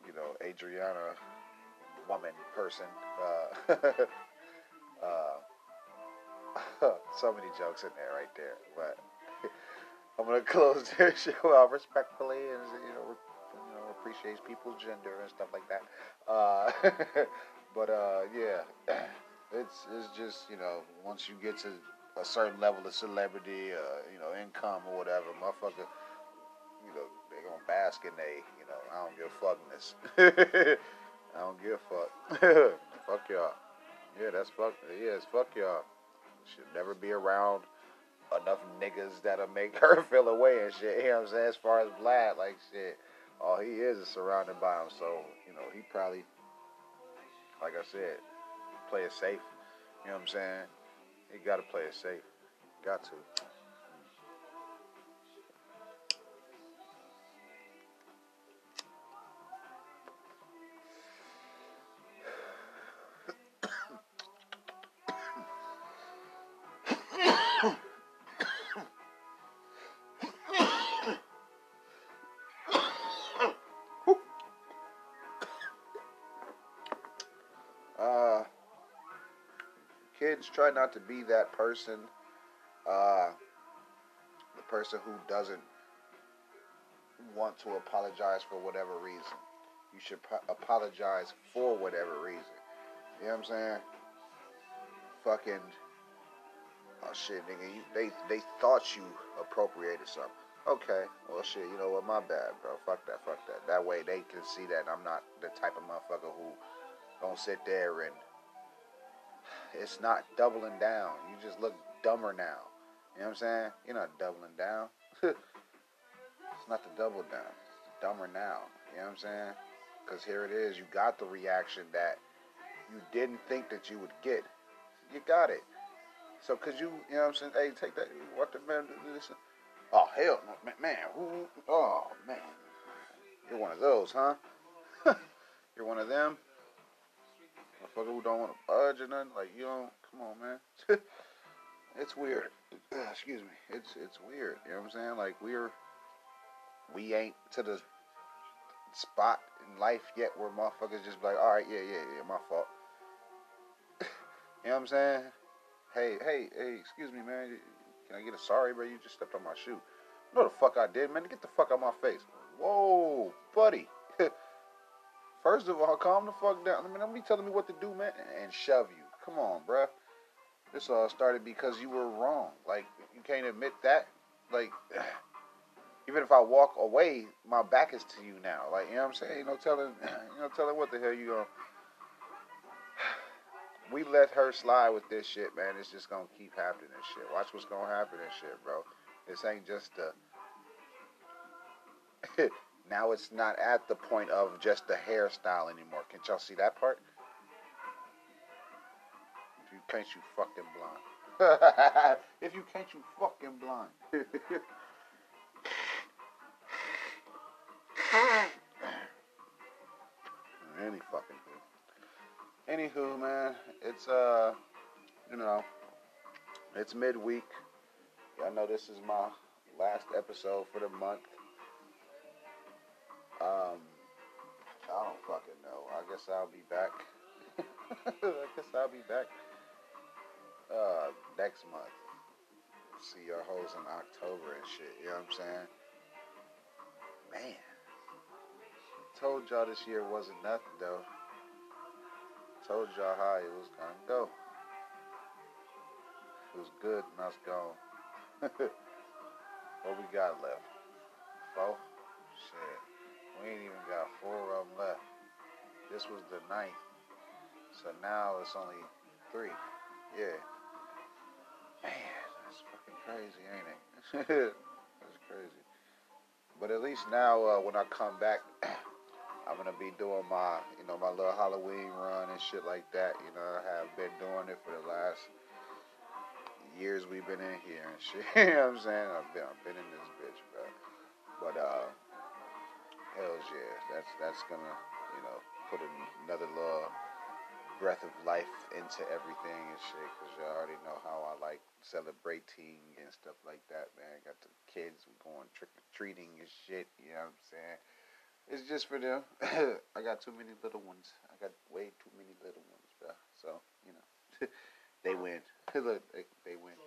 you know, Adriana woman person. Uh, uh, so many jokes in there right there, but I'm gonna close this show out respectfully and you know, you know, appreciates people's gender and stuff like that. Uh, but uh, yeah, it's it's just you know once you get to a certain level of celebrity, uh, you know, income or whatever, motherfucker, you know, bask in they, you know, I don't give a fuckness. I don't give a fuck. fuck y'all. Yeah, that's fuck. Yeah, it's fuck y'all. Should never be around enough niggas that'll make her feel away and shit. You know what I'm saying? As far as Vlad, like shit, all he is is surrounded by him. So you know, he probably, like I said, play it safe. You know what I'm saying? He got to play it safe. Got to. Try not to be that person, uh, the person who doesn't want to apologize for whatever reason. You should apologize for whatever reason. You know what I'm saying? Fucking, oh shit, nigga, you, they they thought you appropriated something. Okay, well shit, you know what? My bad, bro. Fuck that, fuck that. That way they can see that I'm not the type of motherfucker who don't sit there and it's not doubling down. You just look dumber now. You know what I'm saying? You're not doubling down. it's not the double down. It's dumber now. You know what I'm saying? Because here it is. You got the reaction that you didn't think that you would get. You got it. So, could you, you know what I'm saying? Hey, take that. What the man this? Oh, hell man who, oh, man. You're one of those, huh? You're one of them? Motherfucker who don't want to budge or nothing. Like you don't. Come on, man. it's weird. Excuse me. It's it's weird. You know what I'm saying? Like we're we ain't to the spot in life yet where motherfuckers just be like, all right, yeah, yeah, yeah, my fault. you know what I'm saying? Hey, hey, hey, excuse me, man. Can I get a sorry, bro? You just stepped on my shoe. No, the fuck I did, man. Get the fuck out of my face. Whoa, buddy. First of all, calm the fuck down. I mean, don't be telling me what to do, man, and shove you. Come on, bruh. This all started because you were wrong. Like, you can't admit that. Like, even if I walk away, my back is to you now. Like, you know what I'm saying? You know, telling, you know, telling what the hell you gonna. We let her slide with this shit, man. It's just gonna keep happening and shit. Watch what's gonna happen and shit, bro. This ain't just a Now it's not at the point of just the hairstyle anymore. Can y'all see that part? If you can't, you fucking blind. if you can't, you fucking blind. Any fucking thing. Anywho, man, it's uh, you know, it's midweek. I know this is my last episode for the month. Um, I don't fucking know. I guess I'll be back. I guess I'll be back uh, next month. See your hoes in October and shit. You know what I'm saying? Man. Told y'all this year wasn't nothing though. Told y'all how it was gonna go. It was good and us gone. what we got left? Four? We ain't even got four of them left. This was the ninth. So now it's only three. Yeah. Man, that's fucking crazy, ain't it? that's crazy. But at least now, uh, when I come back, I'm gonna be doing my, you know, my little Halloween run and shit like that. You know, I have been doing it for the last years we've been in here and shit. you know what I'm saying? I've been, I've been in this bitch, bro. But uh, Hells yeah, that's that's gonna you know put another little breath of life into everything and shit. Cause y'all already know how I like celebrating and stuff like that, man. Got the kids going trick or treating and shit. You know what I'm saying? It's just for them. I got too many little ones. I got way too many little ones, bro. So you know, they win. Look, they, they win.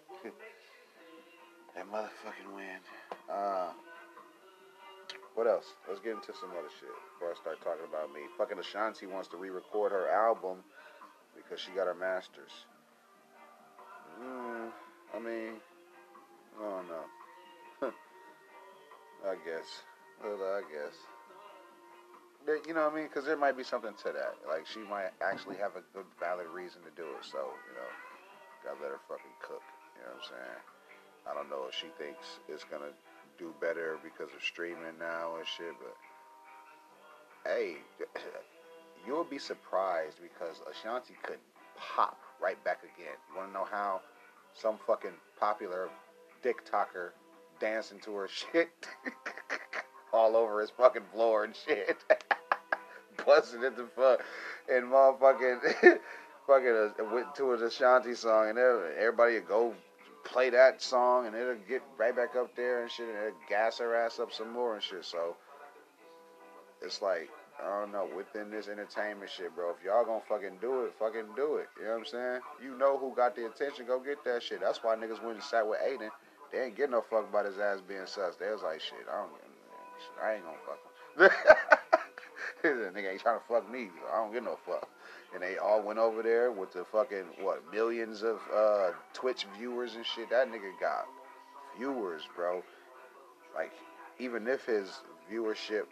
that motherfucking win. Uh, what else? Let's get into some other shit before I start talking about me. Fucking Ashanti wants to re-record her album because she got her masters. Mm, I mean, I don't know. I guess. Well, I guess. But, you know what I mean? Because there might be something to that. Like, she might actually have a good, valid reason to do it. So, you know, gotta let her fucking cook. You know what I'm saying? I don't know if she thinks it's gonna do better because of streaming now and shit, but hey, you'll be surprised because Ashanti could pop right back again. You wanna know how? Some fucking popular TikToker dancing to her shit all over his fucking floor and shit. Busting it the fuck and motherfucking fucking uh, went to a Ashanti song and everybody would go play that song and it'll get right back up there and shit and it'll gas her ass up some more and shit. So it's like, I don't know, within this entertainment shit, bro, if y'all gonna fucking do it, fucking do it. You know what I'm saying? You know who got the attention, go get that shit. That's why niggas went and sat with Adin. They ain't get no fuck about his ass being sus. They was like, shit, I don't I ain't gonna fuck him. nigga ain't trying to fuck me. So I don't get no fuck and they all went over there with the fucking what millions of uh, Twitch viewers and shit. That nigga got viewers, bro. Like even if his viewership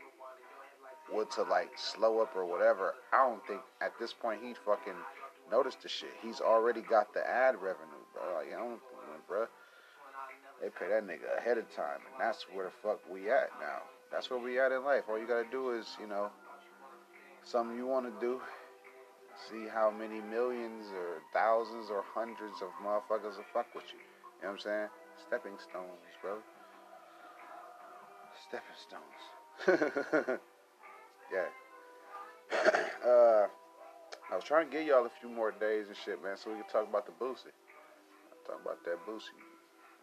were to like slow up or whatever, I don't think at this point he'd fucking notice the shit. He's already got the ad revenue, bro. Like I don't, bro. They pay that nigga ahead of time, and that's where the fuck we at now. That's where we at in life. All you gotta do is, you know, something you want to do, see how many millions or thousands or hundreds of motherfuckers will fuck with you. You know what I'm saying? Stepping stones, bro. Stepping stones. yeah. uh, I was trying to give y'all a few more days and shit, man, so we could talk about the Boosie. Talk about that Boosie.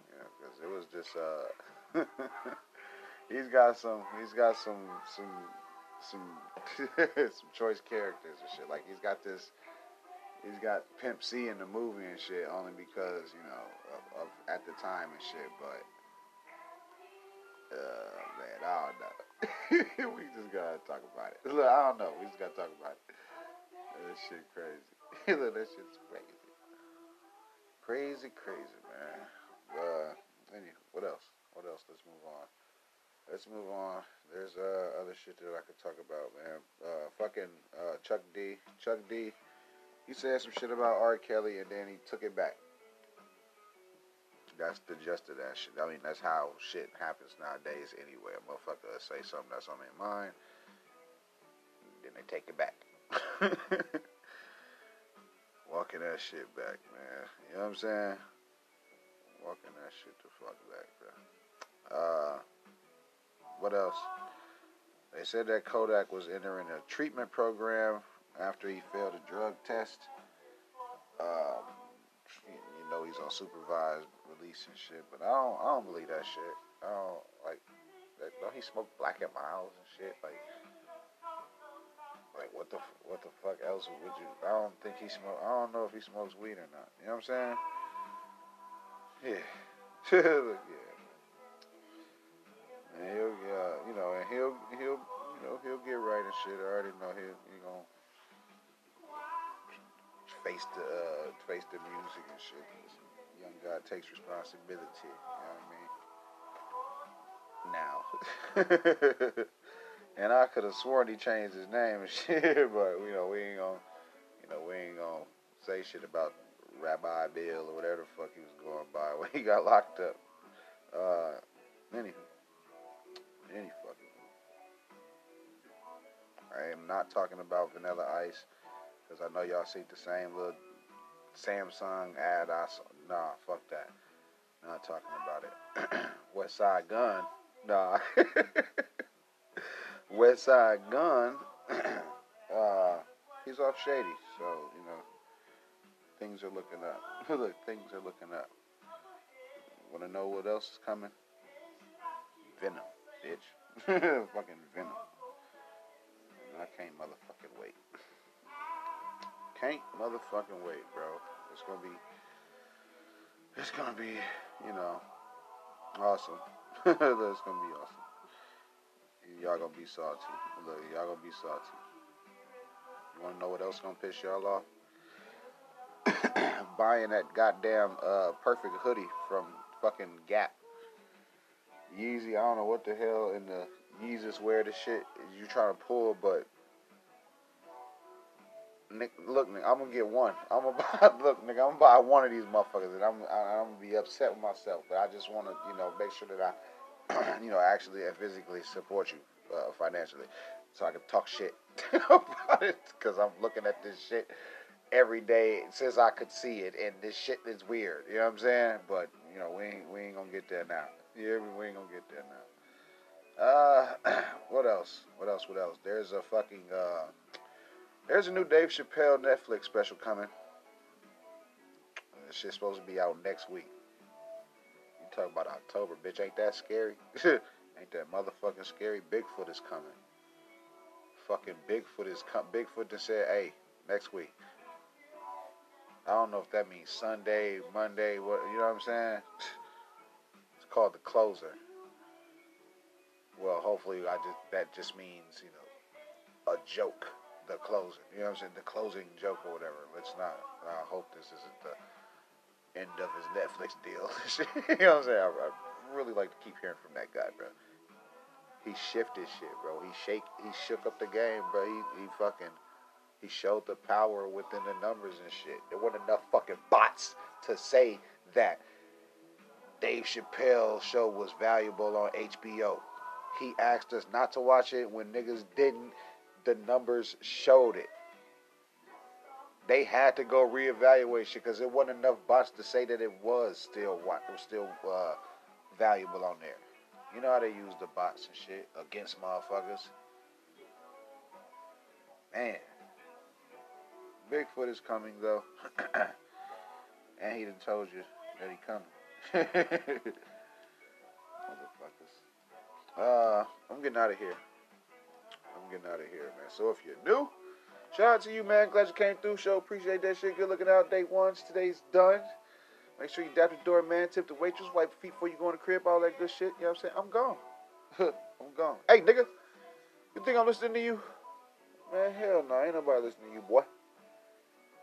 Yeah, because it was just uh he's got some he's got some some some some choice characters and shit. Like he's got this, he's got Pimp C in the movie and shit only because you know of, of at the time and shit. But uh, man, I don't know. we just gotta talk about it. Look, I don't know. We just gotta talk about it. That shit crazy. Look, that shit's crazy. Crazy, crazy, man. Uh, anyway, what else? What else? Let's move on. Let's move on. There's uh, other shit that I could talk about, man. Uh, fucking uh, Chuck D. Chuck D. He said some shit about R. Kelly and then he took it back. That's the gist of that shit. I mean, that's how shit happens nowadays anyway. A motherfucker say something that's on their mind, then they take it back. Walking that shit back, man. You know what I'm saying? Walking that shit the fuck back, bro. Uh, what else? They said that Kodak was entering a treatment program after he failed a drug test. Um, you know he's on supervised release and shit, but I don't, I don't believe that shit. I don't like. That, don't he smoke Black and Milds and shit? Like, like what the what the fuck else would you? I don't think he smoke. I don't know if he smokes weed or not. You know what I'm saying? Yeah. yeah. And he'll, uh, you know, and he'll, he'll, you know, he'll get right and shit. I already know he'll, he gonna face the, uh, face the music and shit. Young guy takes responsibility. You know what I mean? Now. and I could have sworn he changed his name and shit, but you know, we ain't gonna, you know, we ain't gonna say shit about Rabbi Bill or whatever the fuck he was going by when he got locked up. Uh, anywho any fucking I am not talking about Vanilla Ice because I know y'all see the same little Samsung ad. I saw. Nah, fuck that. Not talking about it. Westside Gunn. Nah. Westside Gunn. uh, he's off shady. So you know, things are looking up. Look, things are looking up. Want to know what else is coming? Venom, bitch. Fucking Venom. I can't motherfucking wait. Can't motherfucking wait, bro. It's gonna be. It's gonna be, you know, awesome. That's gonna be awesome. Y'all gonna be salty. Look, y'all gonna be salty. You wanna know what else gonna piss y'all off? Buying that goddamn uh, perfect hoodie from fucking Gap. Yeezy, I don't know what the hell in the Yeezus wear the shit you trying to pull, but Nick, look, Nick, I'm gonna get one. I'm gonna buy. Look, nigga, I'm gonna buy one of these motherfuckers, and I'm I'm gonna be upset with myself. But I just want to, you know, make sure that I, you know, actually and physically support you uh, financially, so I can talk shit about it. Because I'm looking at this shit every day since I could see it, and this shit is weird. You know what I'm saying? But you know, we ain't we ain't gonna get there now. Yeah, we ain't gonna get there now. Uh, what else? What else? What else? There's a fucking uh there's a new Dave Chappelle Netflix special coming. Shit's supposed to be out next week. You talk about October, bitch. Ain't that scary? Ain't that motherfucking scary? Bigfoot is coming. Fucking Bigfoot is coming. Bigfoot just said, hey, next week. I don't know if that means Sunday, Monday, what you know what I'm saying? Called the closer. Well, hopefully I just that just means, you know, a joke the closing. You know what I'm saying? The closing joke or whatever. Let's not. I hope this isn't the end of his Netflix deal. you know what I'm saying? I, I, really like to keep hearing from that guy, bro. He shifted shit, bro. He shake. He shook up the game, bro. He he fucking. He showed the power within the numbers and shit. There weren't enough fucking bots to say that Dave Chappelle's show was valuable on HBO. He asked us not to watch it when niggas didn't the numbers showed it. They had to go reevaluate shit because it wasn't enough bots to say that it was still what was still uh, valuable on there. You know how they use the bots and shit against motherfuckers. Man, Bigfoot is coming though, and he done told you that he coming. Motherfuckers. Uh, I'm getting out of here I'm getting out of here, man. So if you're new, shout out to you, man. Glad you came through. Show appreciate that shit. Good looking out. Day ones. Today's done. Make sure you dap the door, man. Tip the waitress. Wipe feet before you go in the crib. All that good shit. You know what I'm saying? I'm gone. I'm gone. Hey, nigga. You think I'm listening to you? Man, hell no. Ain't nobody listening to you, boy.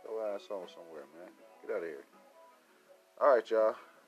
Go ass on somewhere, man. Get out of here. All right, y'all.